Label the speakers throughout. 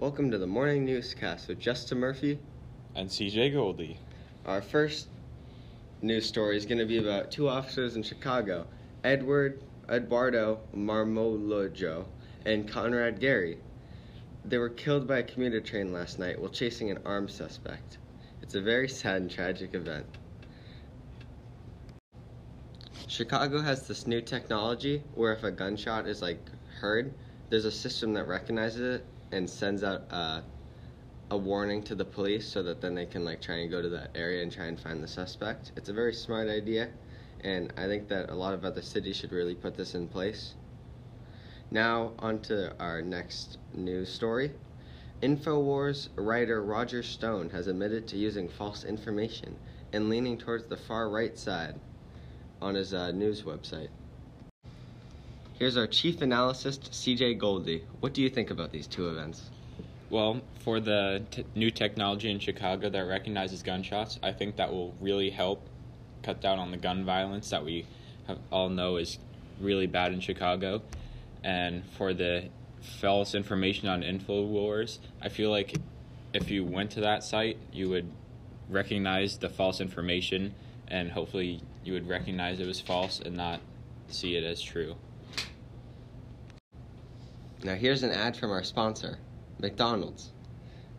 Speaker 1: Welcome to the morning newscast with Justin Murphy.
Speaker 2: and CJ Goldie.
Speaker 1: Our first news story is going to be about two officers in Chicago Edward Eduardo Marmolejo and Conrad Gary. They were killed by a commuter train last night while chasing an armed suspect. It's a very sad and tragic event. Chicago has this new technology where if a gunshot is like heard, there's a system that recognizes it and sends out uh, a warning to the police so that then they can like try and go to that area and try and find the suspect. It's a very smart idea, and I think that a lot of other cities should really put this in place. Now on to our next news story. Infowars writer Roger Stone has admitted to using false information and leaning towards the far right side on his uh, news website. Here's our chief analyst, CJ Goldie. What do you think about these two events?
Speaker 2: Well, for the t- new technology in Chicago that recognizes gunshots, I think that will really help cut down on the gun violence that we have all know is really bad in Chicago. And for the false information on InfoWars, I feel like if you went to that site, you would recognize the false information and hopefully you would recognize it was false and not see it as true.
Speaker 1: Now, here's an ad from our sponsor, McDonald's.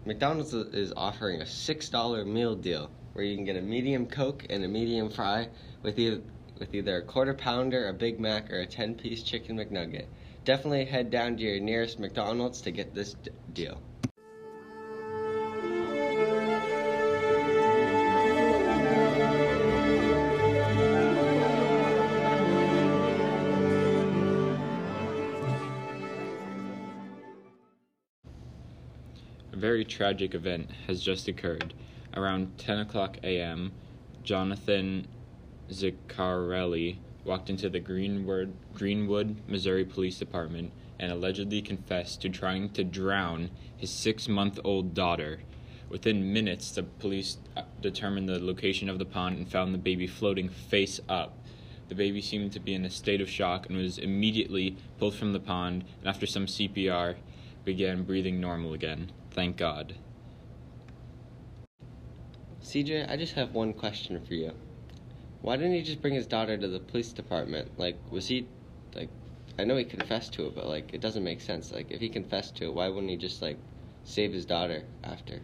Speaker 1: McDonald's is offering a $6 meal deal where you can get a medium Coke and a medium fry with either, with either a quarter pounder, a Big Mac, or a 10 piece chicken McNugget. Definitely head down to your nearest McDonald's to get this d- deal.
Speaker 2: A very tragic event has just occurred. Around 10 o'clock a.m., Jonathan Ziccarelli walked into the Greenwood, Greenwood, Missouri Police Department and allegedly confessed to trying to drown his six month old daughter. Within minutes, the police uh, determined the location of the pond and found the baby floating face up. The baby seemed to be in a state of shock and was immediately pulled from the pond, and after some CPR, began breathing normal again. Thank God.
Speaker 1: CJ, I just have one question for you. Why didn't he just bring his daughter to the police department? Like, was he, like, I know he confessed to it, but, like, it doesn't make sense. Like, if he confessed to it, why wouldn't he just, like, save his daughter after?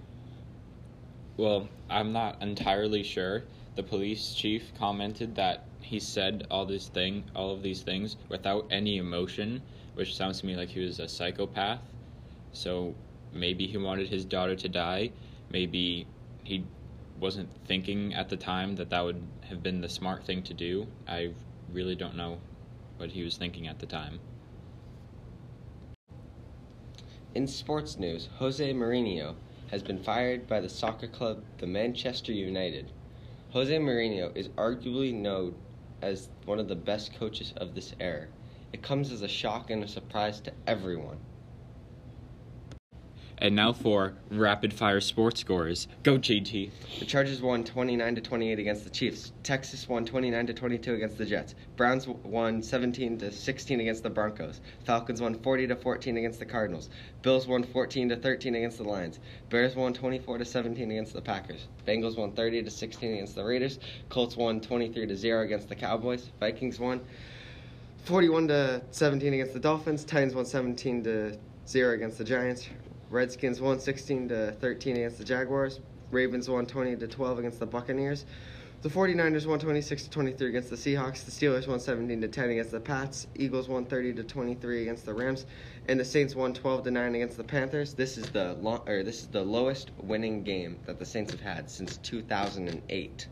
Speaker 2: Well, I'm not entirely sure. The police chief commented that he said all this thing, all of these things without any emotion, which sounds to me like he was a psychopath. So maybe he wanted his daughter to die. Maybe he wasn't thinking at the time that that would have been the smart thing to do. I really don't know what he was thinking at the time.
Speaker 1: In sports news, Jose Mourinho has been fired by the soccer club the Manchester United. Jose Mourinho is arguably known as one of the best coaches of this era. It comes as a shock and a surprise to everyone.
Speaker 2: And now for rapid fire sports scores. Go GT.
Speaker 1: The Chargers won 29 to 28 against the Chiefs. Texas won 29 to 22 against the Jets. Browns won 17 to 16 against the Broncos. Falcons won 40 to 14 against the Cardinals. Bills won 14 to 13 against the Lions. Bears won 24 to 17 against the Packers. Bengals won 30 to 16 against the Raiders. Colts won 23 to 0 against the Cowboys. Vikings won 41 to 17 against the Dolphins. Titans won 17 to 0 against the Giants. Redskins won 16 to 13 against the Jaguars. Ravens won 20 to 12 against the Buccaneers. The 49ers won 26 to 23 against the Seahawks. The Steelers won 17 to 10 against the Pats. Eagles won 30 to 23 against the Rams, and the Saints won 12 to 9 against the Panthers. This is the lo- or this is the lowest winning game that the Saints have had since 2008.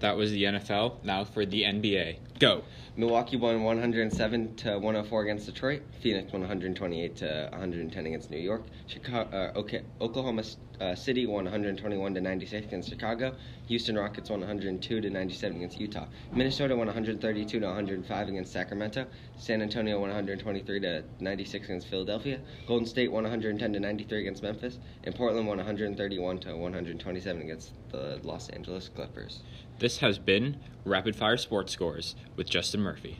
Speaker 2: That was the NFL. Now for the NBA. Go.
Speaker 1: Milwaukee won 107 to 104 against Detroit. Phoenix won 128 to 110 against New York. Chicago, uh, okay, Oklahoma uh, City won 121 to 96 against Chicago. Houston Rockets won 102 to 97 against Utah. Minnesota won 132 to 105 against Sacramento. San Antonio won 123 to 96 against Philadelphia. Golden State won 110 to 93 against Memphis, and Portland won 131 to 127 against the Los Angeles Clippers.
Speaker 2: This has been Rapid Fire Sports Scores with Justin Murphy.